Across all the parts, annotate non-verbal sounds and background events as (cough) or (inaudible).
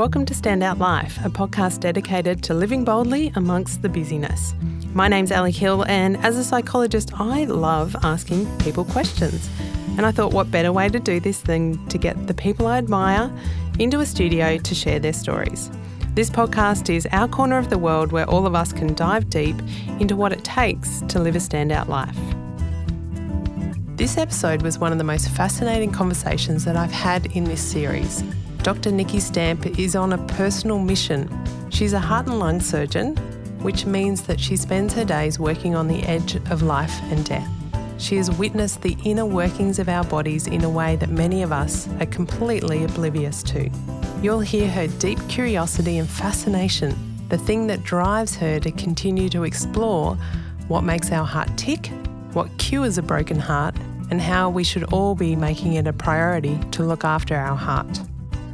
Welcome to Standout Life, a podcast dedicated to living boldly amongst the busyness. My name's Ali Hill, and as a psychologist, I love asking people questions. And I thought, what better way to do this than to get the people I admire into a studio to share their stories. This podcast is our corner of the world where all of us can dive deep into what it takes to live a standout life. This episode was one of the most fascinating conversations that I've had in this series. Dr. Nikki Stamp is on a personal mission. She's a heart and lung surgeon, which means that she spends her days working on the edge of life and death. She has witnessed the inner workings of our bodies in a way that many of us are completely oblivious to. You'll hear her deep curiosity and fascination, the thing that drives her to continue to explore what makes our heart tick, what cures a broken heart, and how we should all be making it a priority to look after our heart.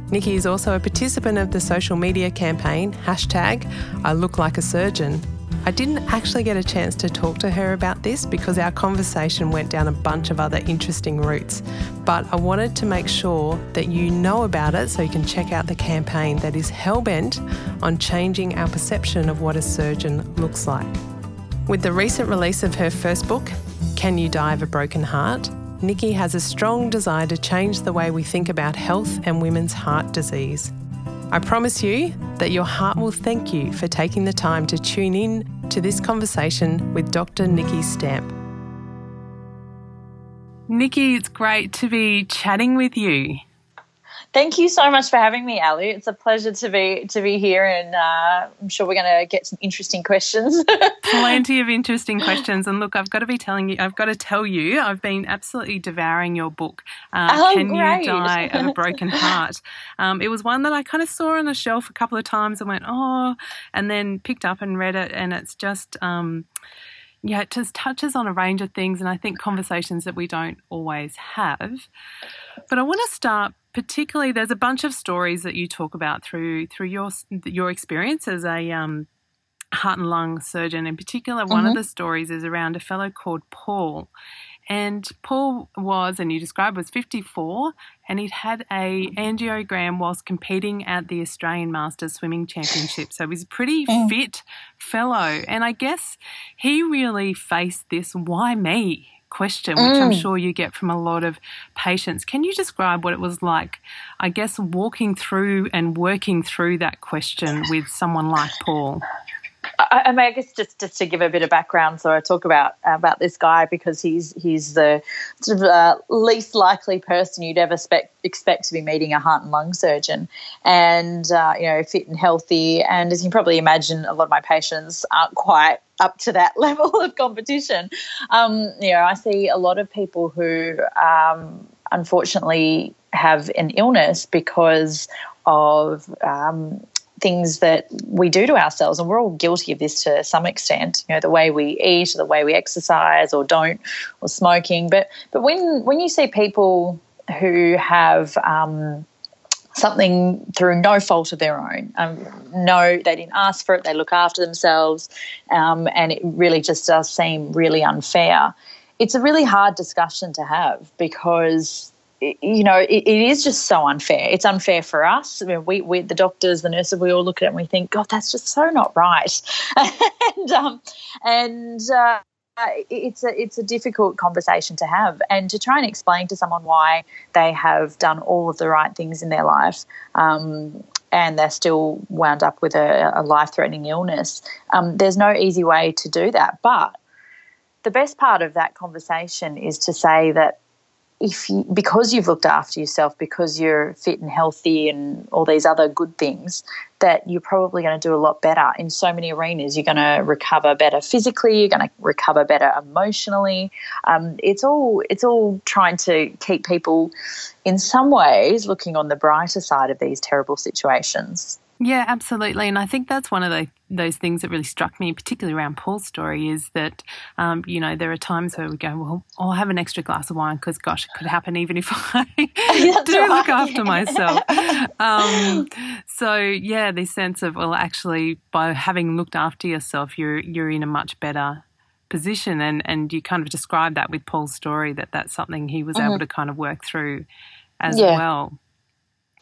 Nikki is also a participant of the social media campaign, hashtag I look like a surgeon. I didn't actually get a chance to talk to her about this because our conversation went down a bunch of other interesting routes, but I wanted to make sure that you know about it so you can check out the campaign that is hell-bent on changing our perception of what a surgeon looks like. With the recent release of her first book, Can You Die of a Broken Heart? Nikki has a strong desire to change the way we think about health and women's heart disease. I promise you that your heart will thank you for taking the time to tune in to this conversation with Dr. Nikki Stamp. Nikki, it's great to be chatting with you. Thank you so much for having me, Ali. It's a pleasure to be to be here, and uh, I'm sure we're going to get some interesting questions. (laughs) Plenty of interesting questions. And look, I've got to be telling you, I've got to tell you, I've been absolutely devouring your book. Uh, oh, Can great. you die of a (laughs) broken heart? Um, it was one that I kind of saw on the shelf a couple of times and went, oh, and then picked up and read it, and it's just. Um, yeah, it just touches on a range of things, and I think conversations that we don't always have. But I want to start particularly. There's a bunch of stories that you talk about through through your your experience as a um, heart and lung surgeon. In particular, one mm-hmm. of the stories is around a fellow called Paul, and Paul was, and you described, was 54, and he'd had a angiogram whilst competing at the Australian Masters Swimming Championship. So he's a pretty mm. fit fellow. And I guess he really faced this why me question, which mm. I'm sure you get from a lot of patients. Can you describe what it was like, I guess, walking through and working through that question with someone like Paul? I, I, mean, I guess just, just to give a bit of background, so I talk about about this guy because he's he's the sort of uh, least likely person you'd ever expect expect to be meeting a heart and lung surgeon, and uh, you know, fit and healthy. And as you can probably imagine, a lot of my patients aren't quite up to that (laughs) level of competition. Um, you know, I see a lot of people who um, unfortunately have an illness because of um, things that we do to ourselves and we're all guilty of this to some extent you know the way we eat or the way we exercise or don't or smoking. But but when when you see people who have um, something through no fault of their own um, no they didn't ask for it they look after themselves um, and it really just does seem really unfair it's a really hard discussion to have because you know, it, it is just so unfair. It's unfair for us. I mean, we, we, the doctors, the nurses, we all look at it and we think, God, that's just so not right. (laughs) and um, and uh, it's a it's a difficult conversation to have, and to try and explain to someone why they have done all of the right things in their life. Um, and they're still wound up with a, a life threatening illness. Um, there's no easy way to do that. But the best part of that conversation is to say that if you, because you've looked after yourself, because you're fit and healthy and all these other good things, that you're probably going to do a lot better in so many arenas. You're going to recover better physically. You're going to recover better emotionally. Um, it's all it's all trying to keep people, in some ways, looking on the brighter side of these terrible situations. Yeah, absolutely. And I think that's one of the, those things that really struck me, particularly around Paul's story, is that, um, you know, there are times where we go, well, I'll have an extra glass of wine because, gosh, it could happen even if (laughs) I do right. look after myself. Um, so, yeah, this sense of, well, actually, by having looked after yourself, you're, you're in a much better position. And, and you kind of describe that with Paul's story, that that's something he was mm-hmm. able to kind of work through as yeah. well.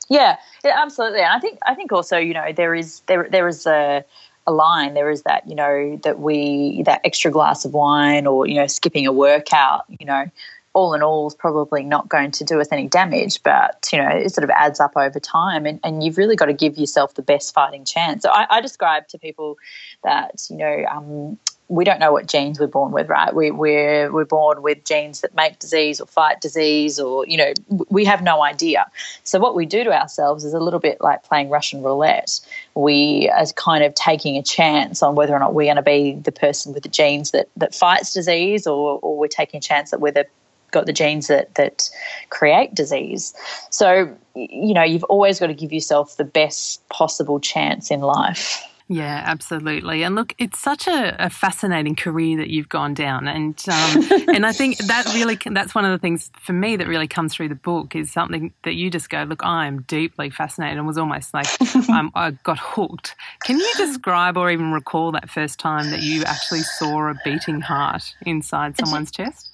Yeah, yeah, absolutely. And I think I think also, you know, there is there there is a a line. There is that, you know, that we that extra glass of wine or, you know, skipping a workout, you know, all in all is probably not going to do us any damage, but you know, it sort of adds up over time and, and you've really got to give yourself the best fighting chance. So I, I describe to people that, you know, um, we don't know what genes we're born with, right? We, we're we're born with genes that make disease or fight disease, or you know, we have no idea. So what we do to ourselves is a little bit like playing Russian roulette. We are kind of taking a chance on whether or not we're going to be the person with the genes that that fights disease, or or we're taking a chance that we're the got the genes that that create disease. So you know, you've always got to give yourself the best possible chance in life. Yeah, absolutely. And look, it's such a, a fascinating career that you've gone down, and um, (laughs) and I think that really that's one of the things for me that really comes through the book is something that you just go, look, I am deeply fascinated, and was almost like (laughs) um, I got hooked. Can you describe or even recall that first time that you actually saw a beating heart inside someone's chest?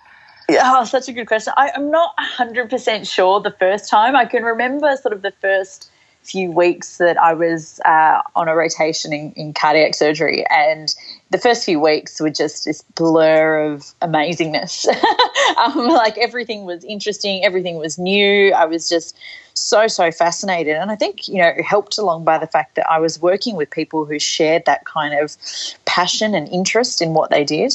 Oh, such a good question. I, I'm not 100% sure the first time. I can remember sort of the first few weeks that I was uh, on a rotation in, in, cardiac surgery, and the first few weeks were just this blur of amazingness. (laughs) um, like everything was interesting, everything was new. I was just so so fascinated, and I think you know helped along by the fact that I was working with people who shared that kind of passion and interest in what they did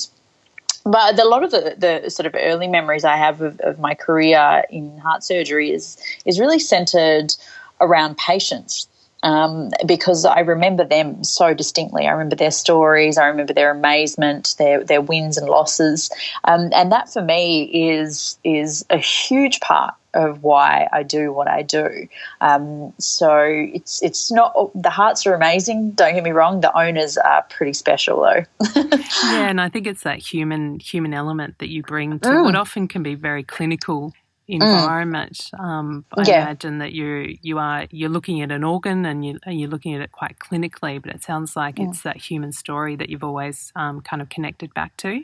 but a lot of the, the sort of early memories I have of, of my career in heart surgery is is really centered around patients. Um, because I remember them so distinctly. I remember their stories. I remember their amazement, their their wins and losses, um, and that for me is is a huge part of why I do what I do. Um, so it's it's not the hearts are amazing. Don't get me wrong. The owners are pretty special though. (laughs) yeah, and I think it's that human human element that you bring to mm. what often can be very clinical. Environment. Mm. Um, I yeah. imagine that you you are you're looking at an organ and you you're looking at it quite clinically, but it sounds like mm. it's that human story that you've always um, kind of connected back to.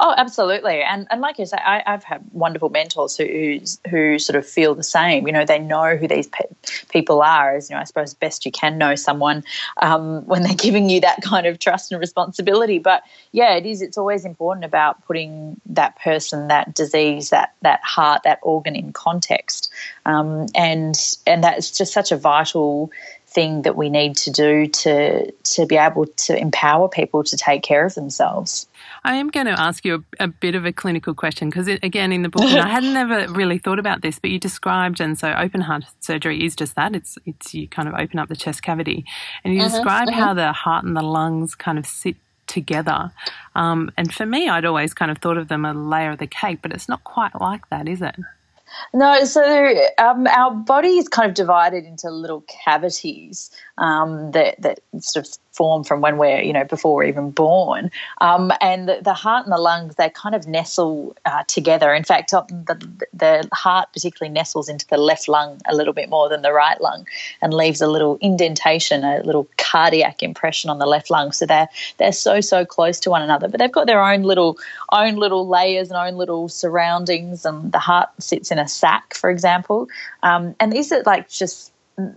Oh, absolutely, and and like you say, I, have had wonderful mentors who who sort of feel the same. You know, they know who these pe- people are. As you know, I suppose best you can know someone um, when they're giving you that kind of trust and responsibility. But yeah, it is. It's always important about putting that person, that disease, that that heart, that organ in context, um, and and that's just such a vital thing that we need to do to to be able to empower people to take care of themselves. I am going to ask you a, a bit of a clinical question because, again, in the book, I hadn't (laughs) never really thought about this, but you described, and so open heart surgery is just that. It's it's you kind of open up the chest cavity, and you uh-huh, describe uh-huh. how the heart and the lungs kind of sit together. Um, and for me, I'd always kind of thought of them a layer of the cake, but it's not quite like that, is it? No, so um, our body is kind of divided into little cavities um, that that sort of form from when we're you know before even born, um, and the, the, heart and the lungs they kind of nestle uh, together. In fact, uh, the the heart particularly nestles into the left lung a little bit more than the right lung, and leaves a little indentation, a little cardiac impression on the left lung. So they're they're so so close to one another, but they've got their own little own little layers and own little surroundings. And the heart sits in a sac, for example, um, and these are like just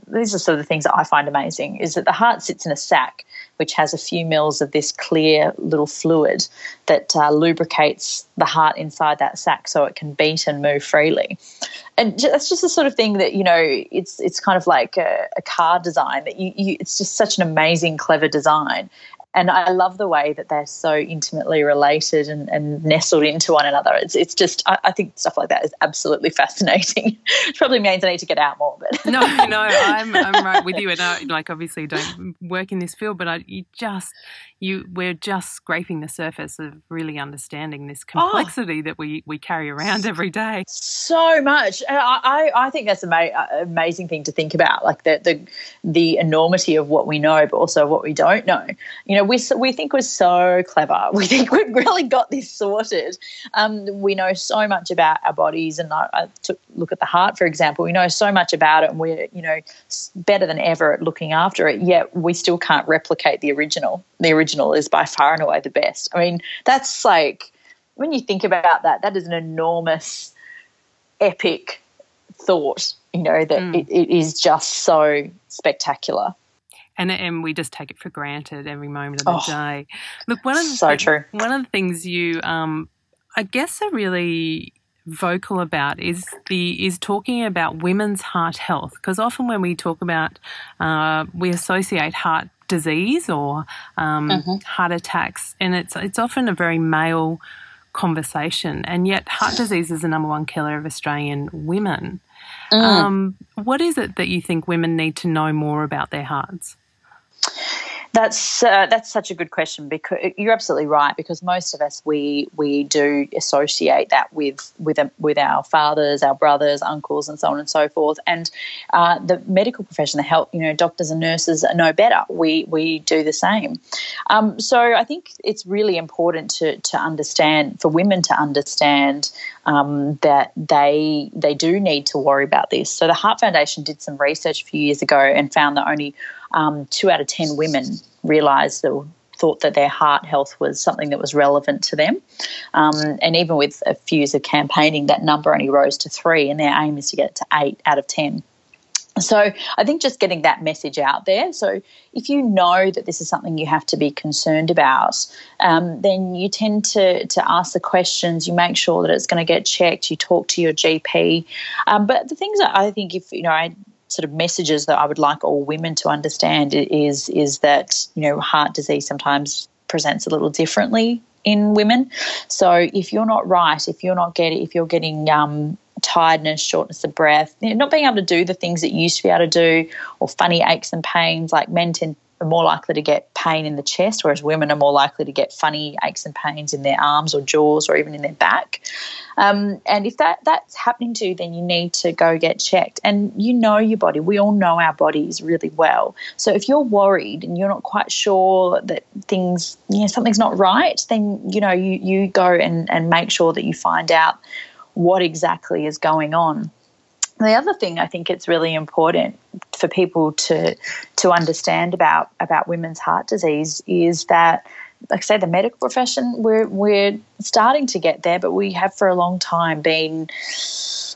these are sort of the things that I find amazing is that the heart sits in a sac which has a few mils of this clear little fluid that uh, lubricates the heart inside that sac so it can beat and move freely. And that's just the sort of thing that you know it's it's kind of like a, a car design that you, you it's just such an amazing clever design and I love the way that they're so intimately related and, and nestled into one another. It's it's just I, I, think stuff like that is absolutely (laughs) fascinating. it probably means I need to get out more. But no, no, I'm (laughs) I'm right with you. And I, like obviously don't work in this field, but I you just you we're just scraping the surface of really understanding this oh. complexity oh, that we we carry around every day. So much, and I I think that's an ama- amazing thing to think about, like the the the enormity of what we know, but also what we don't know. You know, we we think we're so clever. (laughs) We think we've really got this sorted. Um, we know so much about our bodies, and I, I took look at the heart, for example. We know so much about it, and we're you know better than ever at looking after it. Yet we still can't replicate the original. The original original is by far and away the best. I mean, that's like when you think about that, that is an enormous, epic thought you know, that Mm. it, it is just so spectacular. and and we just take it for granted every moment of the Oh, day. Look, one of the so true. One of the things you, um, I guess, are really vocal about is the is talking about women's heart health because often when we talk about uh, we associate heart disease or um, Mm-hmm. heart attacks and it's it's often a very male conversation and yet heart disease is the number one killer of Australian women. Mm. Um, what is it that you think women need to know more about their hearts? That's uh, that's such a good question because you're absolutely right. Because most of us we we do associate that with with um, with our fathers, our brothers, uncles, and so on and so forth. And uh, the medical profession, the health, you know, doctors and nurses know better. We we do the same. Um, so I think it's really important to to understand for women to understand um, that they they do need to worry about this. So the Heart Foundation did some research a few years ago and found that only um, two out of ten women realised or thought that their heart health was something that was relevant to them. Um, and even with a few years of campaigning, that number only rose to three, and their aim is to get it to eight out of ten. So I think just getting that message out there. So if you know that this is something you have to be concerned about, um, then you tend to to ask the questions. You make sure that it's going to get checked. You talk to your GP. Um, but the things I think, if you know, I sort of messages that I would like all women to understand is is that you know heart disease sometimes presents a little differently in women. So if you're not right, if you're not getting, if you're getting um, tiredness, shortness of breath, not being able to do the things that you used to be able to do, or funny aches and pains, like men tend are more likely to get pain in the chest, whereas women are more likely to get funny aches and pains in their arms or jaws or even in their back. Um, and if that that's happening to you, then you need to go get checked. And you know your body. We all know our bodies really well. So if you're worried and you're not quite sure that things, you know, something's not right, then you know you you go and and make sure that you find out what exactly is going on. The other thing I think it's really important for people to to understand about about women's heart disease is that like I say, the medical profession, we're we're starting to get there, but we have for a long time been,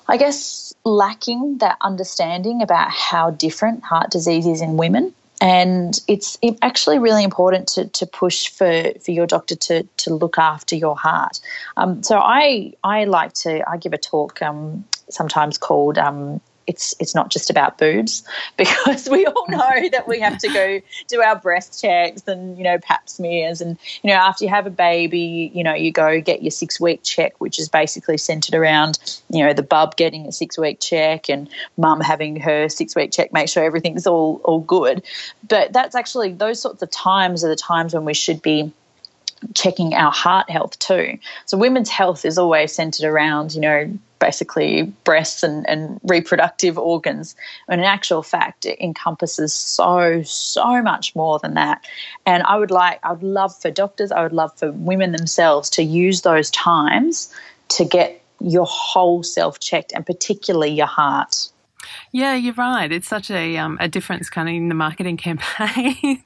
I guess, lacking that understanding about how different heart disease is in women. And it's actually really important to, to push for, for your doctor to, to look after your heart. Um, so I I like to I give a talk um, sometimes called um, it's it's not just about boobs (laughs) because we all know that we have to go do our breast checks and you know pap smears and you know after you have a baby you know you go get your six week check which is basically centered around you know the bub getting a six week check and mum having her six week check make sure everything's all all good but that's actually those sorts of times are the times when we should be checking our heart health too. So women's health is always centered around, you know, basically breasts and, and reproductive organs. And in actual fact, it encompasses so, so much more than that. And I would like, I would love for doctors, I would love for women themselves to use those times to get your whole self checked and particularly your heart. Yeah, you're right. It's such a um, a difference kind of in the marketing (laughs) campaign.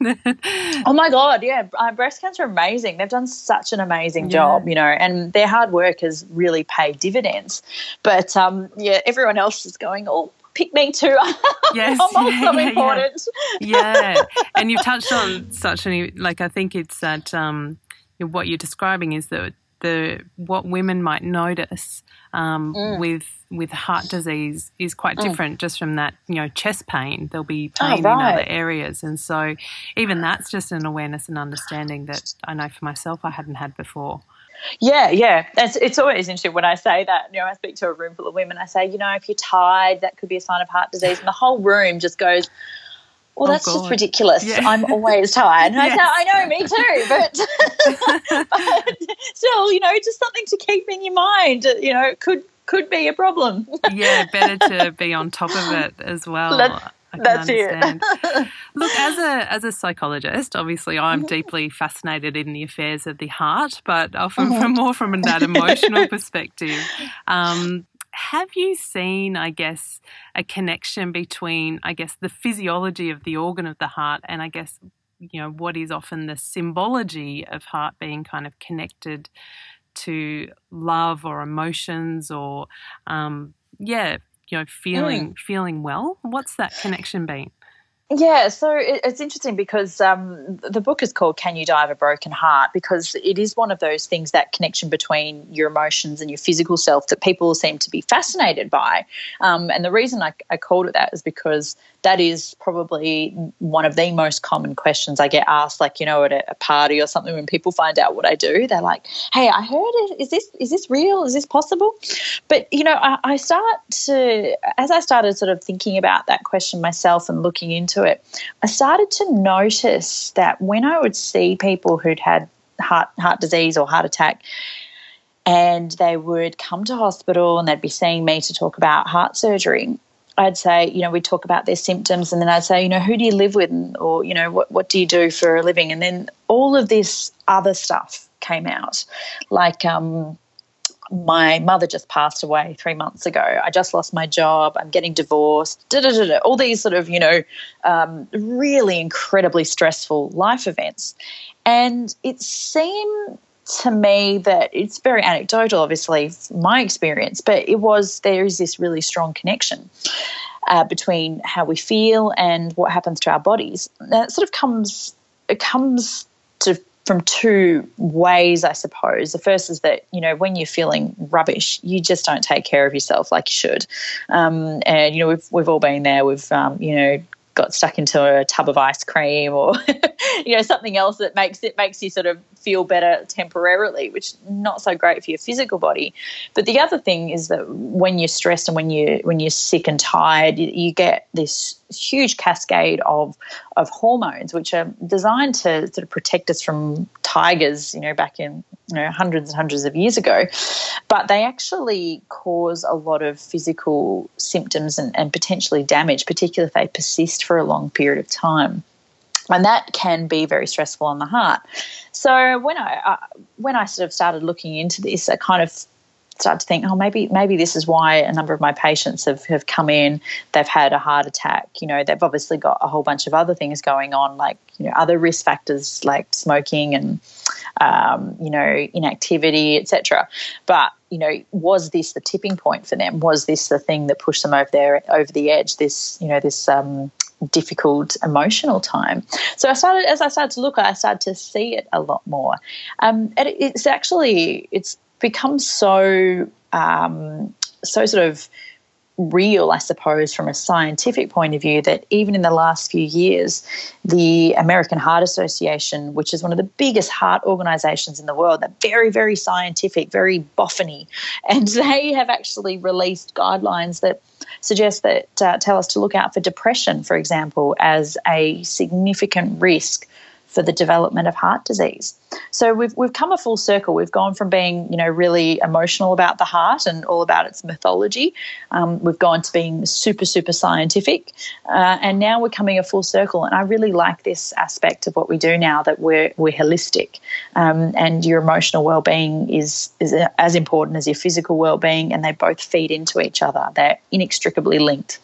oh my god, yeah, uh, breast cancer amazing. They've done such an amazing Yeah. job, you know, and their hard work has really paid dividends. But um, yeah, everyone else is going, oh, pick me too. (laughs) Yes, I'm also yeah, (laughs) yeah, yeah. important. yeah, and you've touched on such an like I think it's that um, what you're describing is that the what women might notice um, Mm. with with heart disease is quite different just from that you know chest pain. There'll be Oh, pain in other areas, and so even that's just an awareness and understanding that I know for myself I hadn't had before. Yeah, yeah. It's, it's always interesting when I say that. You know, I speak to a room full of women. I say, you know, if you're tired, that could be a sign of heart disease, and the whole room just goes. Well, Oh, that's just ridiculous. Yeah. I'm always tired. (laughs) And I Yes. I know, me too. But, (laughs) but still, you know, just something to keep in your mind. You know, it could could be a problem. yeah, better to (laughs) be on top of it as well. I can that's it. understand. Look, as a as a psychologist, obviously Mm-hmm. I'm deeply fascinated in the affairs of the heart, but often Mm-hmm. from more from that emotional perspective. Um, have you seen, I guess, a connection between, I guess, the physiology of the organ of the heart and I guess, you know, what is often the symbology of heart being kind of connected to love or emotions or, um, yeah, you know feeling mm. feeling well. What's that connection been? Yeah, so it's interesting because um, the book is called "Can You Die of a Broken Heart?" because it is one of those things that connection between your emotions and your physical self that people seem to be fascinated by. Um, and the reason I, I called it that is because that is probably one of the most common questions I get asked, like you know, at a, party or something when people find out what I do. They're like, "Hey, I heard it. Is this is this real? Is this possible?" But you know, I, I start to as I started sort of thinking about that question myself and looking into it, I started to notice that when I would see people who'd had heart heart disease or heart attack and they would come to hospital and they'd be seeing me to talk about heart surgery I'd say, you know, we talk about their symptoms, and then I'd say, you know, who do you live with, or you know, what what do you do for a living, and then all of this other stuff came out, like. Um, my mother just passed away three months ago. I just lost my job. I'm getting divorced. Da, da, da, all these sort of, you know, um, really incredibly stressful life events. And it seemed to me that it's very anecdotal, obviously, my experience, but it was there is this really strong connection uh, between how we feel and what happens to our bodies. Now, it sort of comes it comes to from two ways, I suppose. The first is that you know when you're feeling rubbish, you just don't take care of yourself like you should, um, and you know we've we've all been there. We've um, you know got stuck into a tub of ice cream or (laughs) you know something else that makes it makes you sort of feel better temporarily which not so great for your physical body. But the other thing is that when you're stressed and when you when you're sick and tired you, you get this huge cascade of of hormones which are designed to sort of protect us from tigers you know back in you know hundreds and hundreds of years ago but they actually cause a lot of physical symptoms and, and potentially damage particularly if they persist for a long period of time and that can be very stressful on the heart. So when I uh, when I sort of started looking into this, I kind of started to think, oh, maybe maybe this is why a number of my patients have, have come in. They've had a heart attack. You know, they've obviously got a whole bunch of other things going on, like you know other risk factors like smoking and um, you know inactivity, etc. But you know, was this the tipping point for them? Was this the thing that pushed them over there over the edge? This you know this um, difficult emotional time. So I started as I started to look, I started to see it a lot more. Um, and it's actually it's become so um, so sort of real, I suppose, from a scientific point of view, that even in the last few years, the American Heart Association, which is one of the biggest heart organizations in the world, they're very, very scientific, very boffiny, (laughs) and they have actually released guidelines that suggest that uh, tell us to look out for depression, for example, as a significant risk for the development of heart disease. So we've we've come a full circle. We've gone from being you know really emotional about the heart and all about its mythology. Um, we've gone to being super super scientific, uh, and now we're coming a full circle. And I really like this aspect of what we do now that we're we're holistic, um, and your emotional well being is is as important as your physical well being, and they both feed into each other. They're inextricably linked.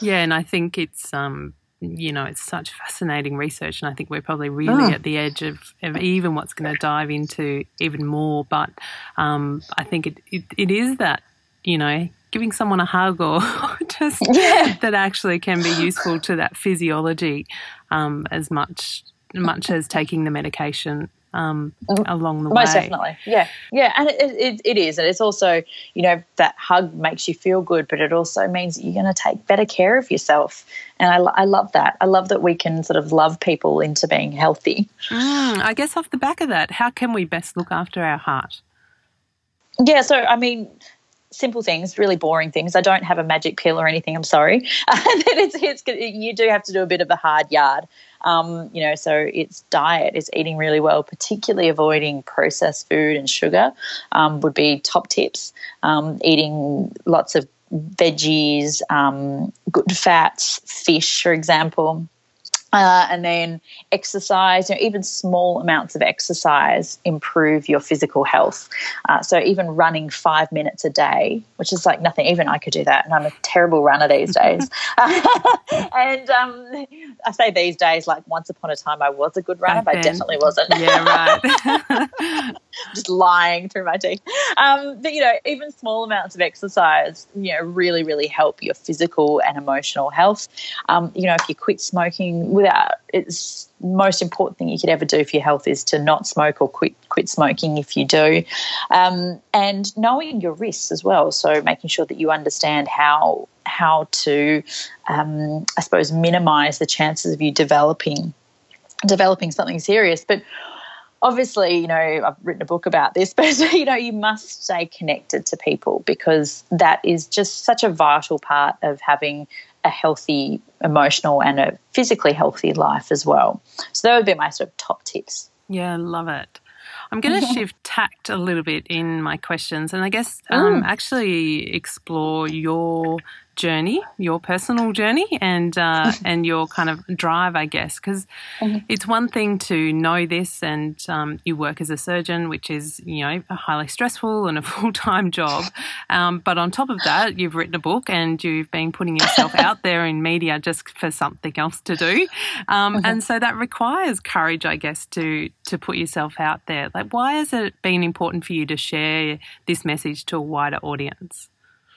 Yeah, and I think it's um, you know, it's such fascinating research, and I think we're probably really oh. at the edge of, of even what's going to dive into even more. But um, I think it, it, it is that, you know, giving someone a hug or (laughs) just (laughs) yeah. that actually can be useful to that physiology um, as much much as taking the medication um, mm. along the Most way. Most definitely, yeah, yeah, and it, it, it is, and it's also you know that hug makes you feel good, but it also means that you're going to take better care of yourself, and I, I love that. I love that we can sort of love people into being healthy. Mm, I guess off the back of that, how can we best look after our heart? Yeah, so I mean, simple things, really boring things. I don't have a magic pill or anything. I'm sorry. (laughs) it's, it's, you do have to do a bit of a hard yard. Um, you know, so it's diet, it's eating really well, particularly avoiding processed food and sugar um, would be top tips. Um, eating lots of veggies, um, good fats, fish, for example. Uh, and then exercise, you know, even small amounts of exercise improve your physical health. Uh, so even running five minutes a day, which is like nothing, even I could do that, and I'm a terrible runner these days. (laughs) (laughs) and um, I say these days, like once upon a time, I was a good runner, but I definitely wasn't. yeah, right. (laughs) (laughs) just lying through my teeth. Um, but you know, even small amounts of exercise, you know, really, really help your physical and emotional health. Um, you know, if you quit smoking without it's most important thing you could ever do for your health is to not smoke or quit quit smoking if you do, um, and knowing your risks as well. So making sure that you understand how how to, um, I suppose, minimize the chances of you developing developing something serious, but obviously, you know, I've written a book about this, (laughs) but you know, you must stay connected to people because that is just such a vital part of having a healthy emotional and a physically healthy life as well. So that would be my sort of top tips. Yeah, love it. I'm going to shift tact a little bit in my questions and I guess um, actually explore your journey, your personal journey, and uh, (laughs) and your kind of drive, I guess, because mm-hmm. it's one thing to know this, and um, you work as a surgeon, which is you know a highly stressful and a (laughs) full time job. Um, but on top of that, you've written a book and you've been putting yourself out (laughs) there in media just for something else to do, um, mm-hmm. and so that requires courage, I guess, to to put yourself out there. Like, why has it been important for you to share this message to a wider audience?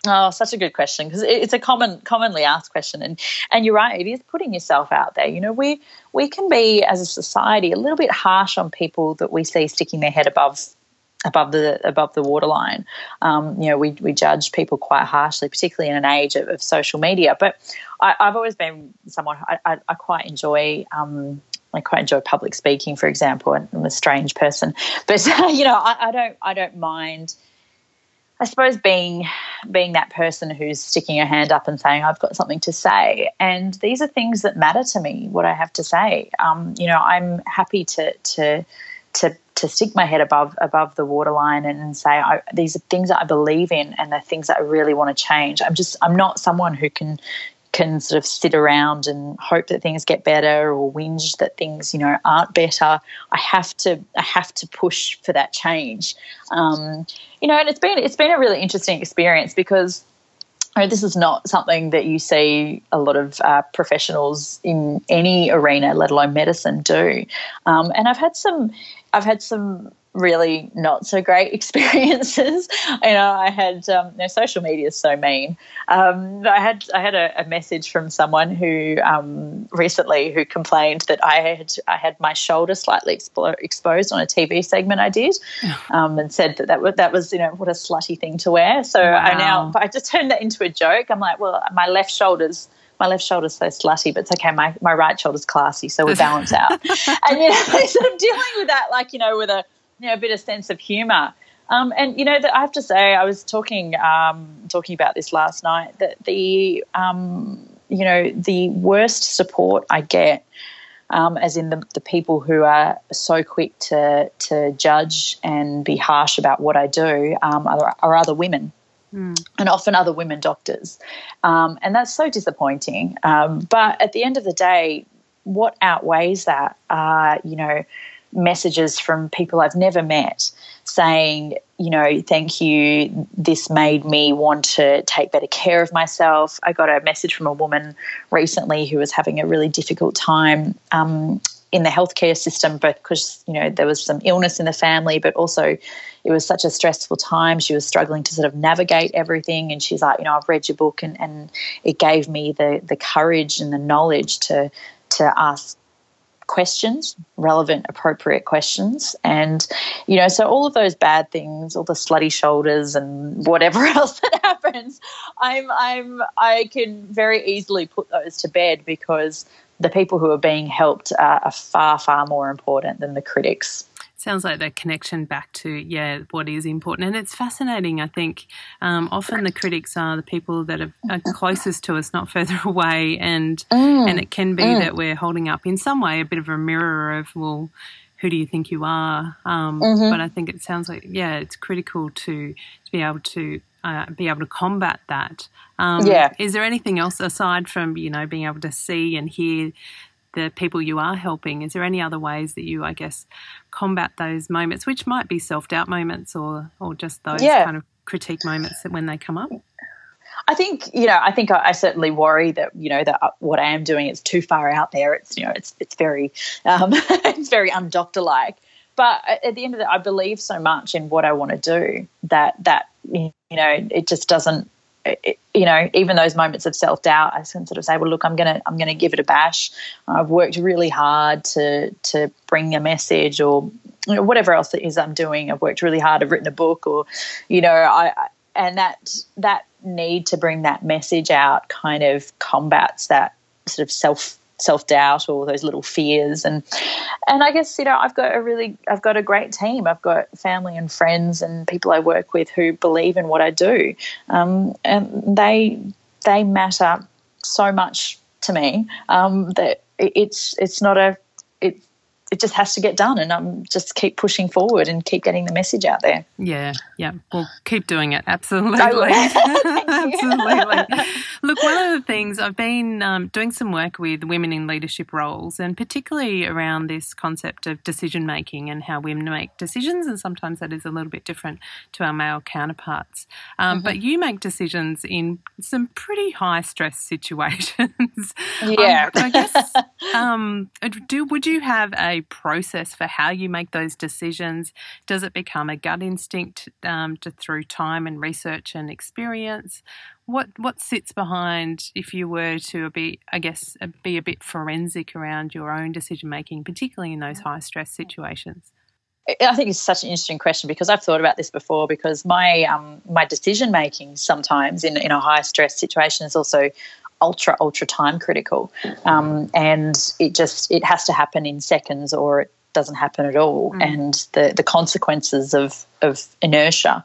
Oh, such a good question because it's a common, commonly asked question, and and you're right. It is putting yourself out there. You know, we we can be as a society a little bit harsh on people that we see sticking their head above above the above the waterline. Um, you know, we we judge people quite harshly, particularly in an age of, of social media. But I, have always been someone I, I, I quite enjoy. Um, I quite enjoy public speaking, for example, and I'm a strange person, but (laughs) you know, I, I don't I don't mind I suppose being being that person who's sticking a hand up and saying I've got something to say, and these are things that matter to me. What I have to say, um, you know, I'm happy to to to to stick my head above above the waterline and say I, these are things that I believe in and the things that I really want to change. I'm just I'm not someone who can can sort of sit around and hope that things get better or whinge that things you know aren't better i have to i have to push for that change um, you know and it's been it's been a really interesting experience because this is not something that you see a lot of uh, professionals in any arena, let alone medicine, do. Um, and I've had some, I've had some really not so great (laughs) experiences. you know, I had um, you know, social media is so mean. Um, I had I had a, a, message from someone who um, recently who complained that I had I had my shoulder slightly expo- exposed on a TV segment I did, (sighs) um, and said that that was, that was you know what a slutty thing to wear. So wow. I now I just turned that into a joke. I'm like, well, my left shoulder's my left shoulder's so slutty, but it's okay. My, my right shoulder's classy, so we balance out. (laughs) and you know, (laughs) sort of dealing with that, like you know, with a you know, a bit of sense of humour. Um, and you know, I have to say, I was talking um, talking about this last night. That the um, you know the worst support I get, um, as in the, the people who are so quick to to judge and be harsh about what I do, um, are, are, other women. Mm. And often other women doctors. Um, and that's so disappointing. but at the end of the day, what outweighs that are, you know, messages from people I've never met saying, you know, thank you. This made me want to take better care of myself. I got a message from a woman recently who was having a really difficult time um, in the healthcare system, because, you know, there was some illness in the family, but also it was such a stressful time. She was struggling to sort of navigate everything. And she's like, you know, I've read your book and, and it gave me the, the courage and the knowledge to, to ask questions, relevant, appropriate questions. And, you know, so all of those bad things, all the slutty shoulders and whatever (laughs) else that happens, I'm, I'm, I can very easily put those to bed because the people who are being helped are, are far, far more important than the critics sounds like that connection back to yeah what is important and it's fascinating i think um, often the critics are the people that are, are, closest to us not (laughs) further away and mm. and it can be mm. that we're holding up in some way a bit of a mirror of well who do you think you are um, mm-hmm. but i think it sounds like yeah it's critical to to be able to uh, be able to combat that. Um, yeah. Is there anything else aside from you know being able to see and hear the people you are helping? Is there any other ways that you, I guess, combat those moments, which might be self doubt moments or or just those yeah. kind of critique moments that when they come up? I think you know. I think I, I, certainly worry that you know that uh, what I am doing is too far out there. It's you know, it's it's very um, (laughs) it's very undoctor like. but at the end of the, I believe so much in what I want to do that that you know it just doesn't. You know, even those moments of self doubt, I can sort of say, "Well, look, I'm gonna I'm gonna give it a bash. I've worked really hard to to bring a message, or you know, whatever else it is I'm doing. I've worked really hard. I've written a book, or you know, I and that that need to bring that message out kind of combats that sort of self self doubt or those little fears. And and I guess you know I've got a really I've got a great team. I've got family and friends and people I work with who believe in what I do. Um, and they they matter so much to me um, that it's it's not a it just has to get done and I'm just keep pushing forward and keep getting the message out there. Yeah, yeah. Well, keep doing it. Absolutely. (laughs) Absolutely. Look, one of the things I've been um, doing some work with women in leadership roles and particularly around this concept of decision making and how women make decisions. And sometimes that is a little bit different to our male counterparts. Um, mm-hmm. But you make decisions in some pretty high stress (laughs) situations. Yeah. Um, I guess, (laughs) um, do, would you have a process for how you make those decisions? Does it become a gut instinct um, to, through time and research and experience? What what sits behind if you were to be, I guess, be a bit forensic around your own decision making, particularly in those high stress situations? I think it's such an interesting question because I've thought about this before. Because my um, my decision making sometimes in in a high stress situation is also ultra ultra time critical. Um, and it just it has to happen in seconds or it doesn't happen at all. Mm. and the the consequences of of inertia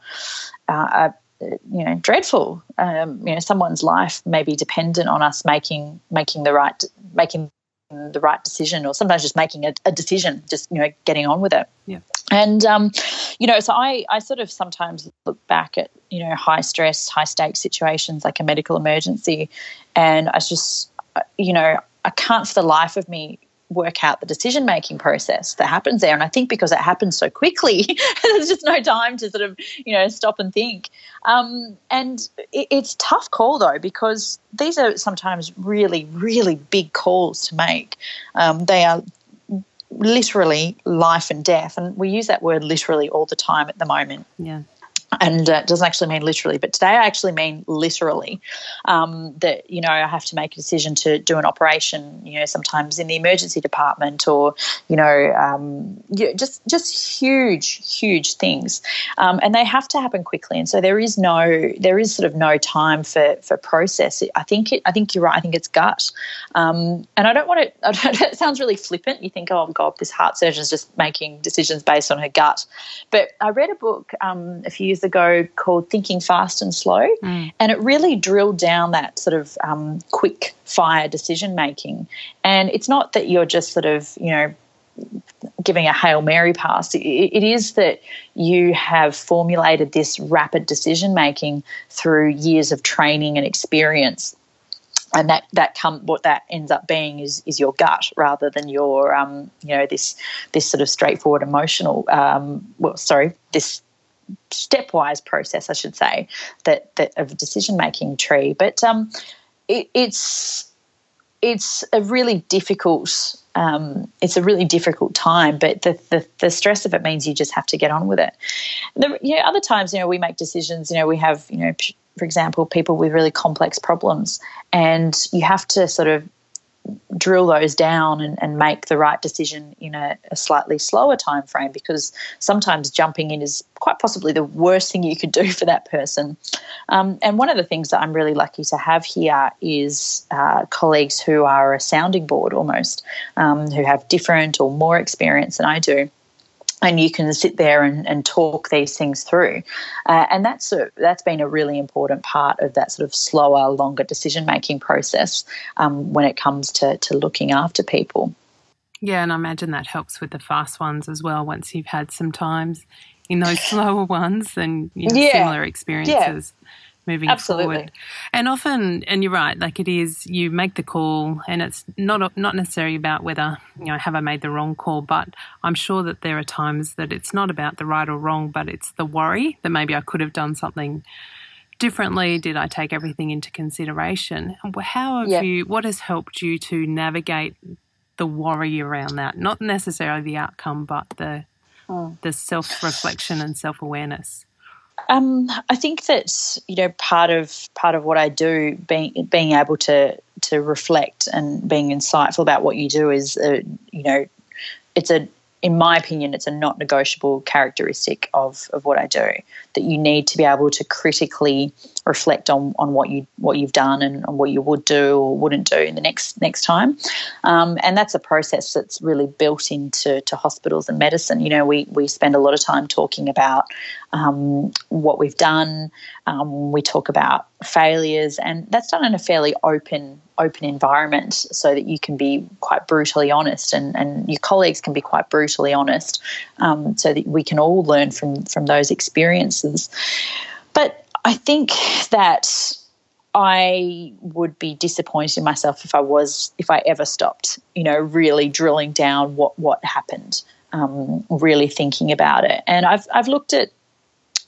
uh, are you know dreadful. Um, you know someone's life may be dependent on us making making the right making the right decision or sometimes just making a, a, decision just you know getting on with it. Yeah. And um, you know so i i sort of sometimes look back at you know high stress high stakes situations like a medical emergency and i just you know i can't for the life of me work out the decision making process that happens there. And I think because it happens so quickly, (laughs) there's just no time to sort of, you know, stop and think. Um, and it, it's tough call though, because these are sometimes really, really big calls to make. Um, they are literally life and death. And we use that word literally all the time at the moment. Yeah and uh, it doesn't actually mean literally, but today I actually mean literally. Um, that you know I have to make a decision to do an operation. You know, sometimes in the emergency department, or you know, um, just just huge, huge things, um, and they have to happen quickly. And so there is no, there is sort of no time for for process. I think it, I think you're right. I think it's gut, um, and I don't want it. (laughs) it sounds really flippant. You think, oh God, this heart surgeon is just making decisions based on her gut. But I read a book um, a few years ago called Thinking Fast and Slow, mm. and it really drilled down that sort of um, quick fire decision making. And it's not that you're just sort of, you know, giving a Hail Mary pass. It, it is that you have formulated this rapid decision making through years of training and experience. And that that come what that ends up being is is your gut rather than your um, you know this this sort of straightforward emotional um, well sorry this stepwise process, I should say, that, that of decision making tree. But um, it, it's it's a really difficult um, it's a really difficult time, but the, the, the stress of it means you just have to get on with it. The, you know, other times, you know, we make decisions. You know, we have, you know, for example, people with really complex problems, and you have to sort of drill those down and, and make the right decision in a, a, slightly slower time frame because sometimes jumping in is quite possibly the worst thing you could do for that person. Um, and one of the things that I'm really lucky to have here is uh, colleagues who are a sounding board almost, um, who have different or more experience than I do and you can sit there and, and talk these things through. Uh, and that's a, that's been a really important part of that sort of slower, longer decision making process um, when it comes to, to looking after people. Yeah, and I imagine that helps with the fast ones as well. Once you've had some times in those (laughs) slower ones and you know, yeah. similar experiences. Yeah moving Absolutely. forward. And often, and you're right, like it is, you make the call, and it's not not necessarily about whether you know have I made the wrong call, but I'm sure that there are times that it's not about the right or wrong, but it's the worry that maybe I could have done something differently. Did I take everything into consideration? How have yeah. you? What has helped you to navigate the worry around that? Not necessarily the outcome, but the mm. the self reflection and self awareness? Um, I think that you know part of part of what I do, being being able to to reflect and being insightful about what you do is, uh, you know, it's a in my opinion, it's a not negotiable characteristic of, of what I do. That you need to be able to critically reflect on, on what you what you've done and what you would do or wouldn't do in the next next time. Um, and that's a process that's really built into to hospitals and medicine. You know, we we spend a lot of time talking about um, what we've done. Um, we talk about failures, and that's done in a fairly open open environment so that you can be quite brutally honest and, and your colleagues can be quite brutally honest um, so that we can all learn from from those experiences but i think that I would be disappointed in myself if I was if I ever stopped, you know, really drilling down what what happened, um, really thinking about it. And I've I've looked at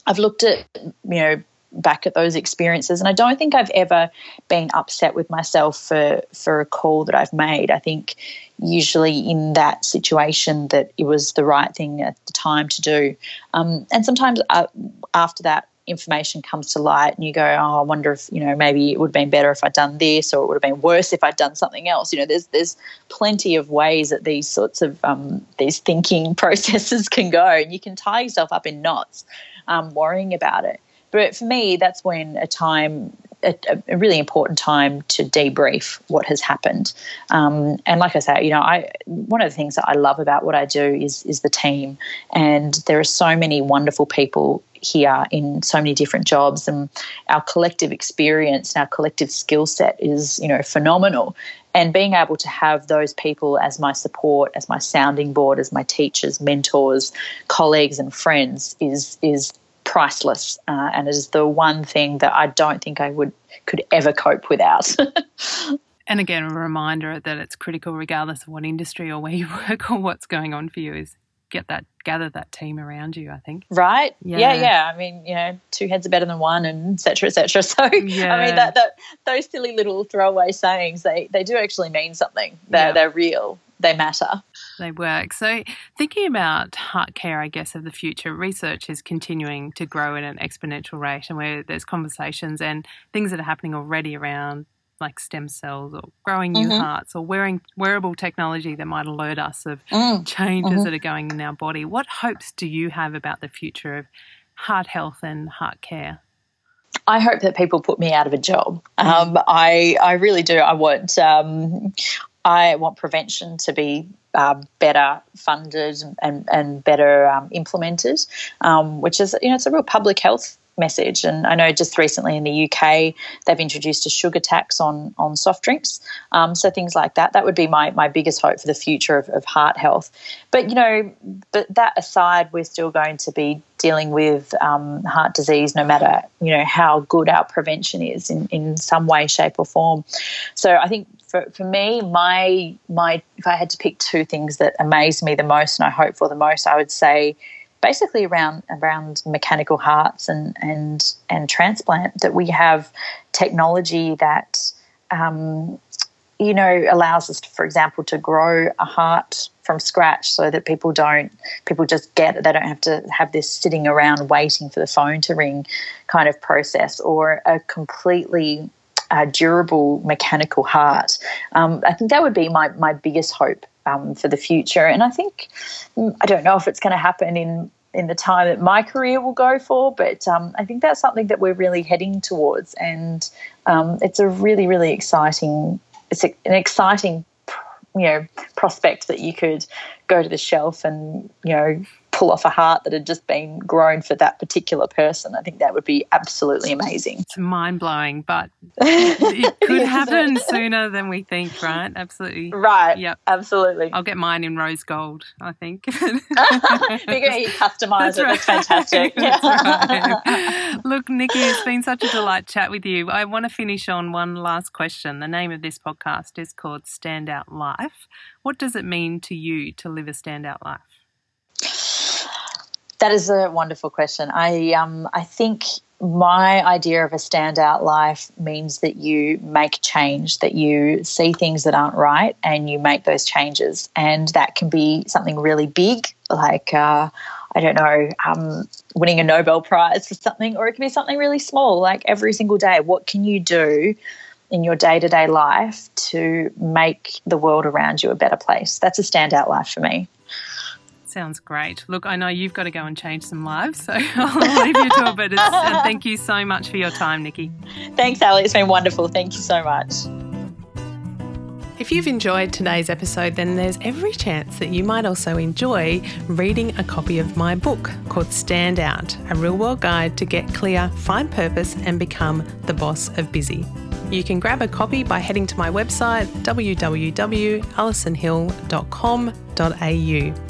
I've looked at you know back at those experiences and I don't think I've ever been upset with myself for for a call that I've made. I think usually in that situation that it was the right thing at the time to do. Um, and sometimes uh, after that information comes to light and you go, oh, I wonder if, you know, maybe it would have been better if I'd done this or it would have been worse if I'd done something else. You know, there's there's plenty of ways that these sorts of um, these thinking (laughs) processes can go and you can tie yourself up in knots um, worrying about it. But for me, that's when a time a, a, really important time to debrief what has happened. Um, and like I say, you know, I one of the things that I love about what I do is is the team, and there are so many wonderful people here in so many different jobs, and our collective experience and our collective skill set is you know phenomenal. And being able to have those people as my support, as my sounding board, as my teachers, mentors, colleagues, and friends is is priceless, uh, and it is the one thing that I don't think I would could ever cope without. (laughs) and again, a reminder that it's critical, regardless of what industry or where you (laughs) work or what's going on for you, is get that gather that team around you. I think. Right. Yeah. Yeah. yeah. I mean, you know, two heads are better than one, and etc. etc. (laughs) So yeah. I mean, that, that those silly little throwaway sayings they they do actually mean something. They're yeah. they're real. They matter they work. So, thinking about heart care, I guess, of the future, research is continuing to grow at an exponential rate, and where there's conversations and things that are happening already around like stem cells or growing new mm-hmm. hearts or wearing wearable technology that might alert us of mm. changes mm-hmm. that are going in our body. What hopes do you have about the future of heart health and heart care? I hope that people put me out of a job. Mm. Um, I I really do. I want um, I want prevention to be uh, better funded and, and better um, implemented, um, which is, you know, it's a real public health message. And I know just recently in the UK, they've introduced a sugar tax on, on soft drinks. Um, so things like that, that would be my, my biggest hope for the future of, of heart health. But, you know, but that aside, we're still going to be dealing with um, heart disease no matter, you know, how good our prevention is in, in some way, shape or form. So I think for, for me, my my if I had to pick two things that amaze me the most and I hope for the most, I would say basically around around mechanical hearts and and and transplant that we have technology that um, you know allows us, to, for example, to grow a heart from scratch so that people don't people just get it. They don't have to have this sitting around waiting for the phone to ring kind of process or a completely a durable mechanical heart. Um, I think that would be my, my biggest hope um, for the future. And I think, I don't know if it's going to happen in, in the time that my career will go for, but um, I think that's something that we're really heading towards. And um, it's a really, really exciting, it's a, an exciting you know prospect that you could go to the shelf and you know pull off a heart that had just been grown for that particular person. I think that would be absolutely amazing. It's mind blowing, but (laughs) it could happen sooner than we think, right? Absolutely. Right. Yep. Absolutely. I'll get mine in rose gold, I think. (laughs) (laughs) You're going to customize That's it. Right. That's fantastic. That's right. Look, Nikki, it's been such a delight chat with you. I want to finish on one last question. The name of this podcast is called Standout Life. What does it mean to you to live a standout life? That is a wonderful question. I um, I think my idea of a standout life means that you make change, that you see things that aren't right and you make those changes. And that can be something really big like uh, I don't know, um, winning a Nobel Prize for something, or it can be something really small, like every single day. What can you do in your day to day life to make the world around you a better place? That's a standout life for me. Sounds great. Look, I know you've got to go and change some lives, so (laughs) I'll leave you to it. But uh, thank you so much for your time, Nikki. Thanks, Ali. It's been wonderful. Thank you so much. If you've enjoyed today's episode, then there's every chance that you might also enjoy reading a copy of my book called Stand Out A Real World Guide to Get Clear, Find Purpose, and Become the Boss of Busy. You can grab a copy by heading to my website www.alisonhill.com.au.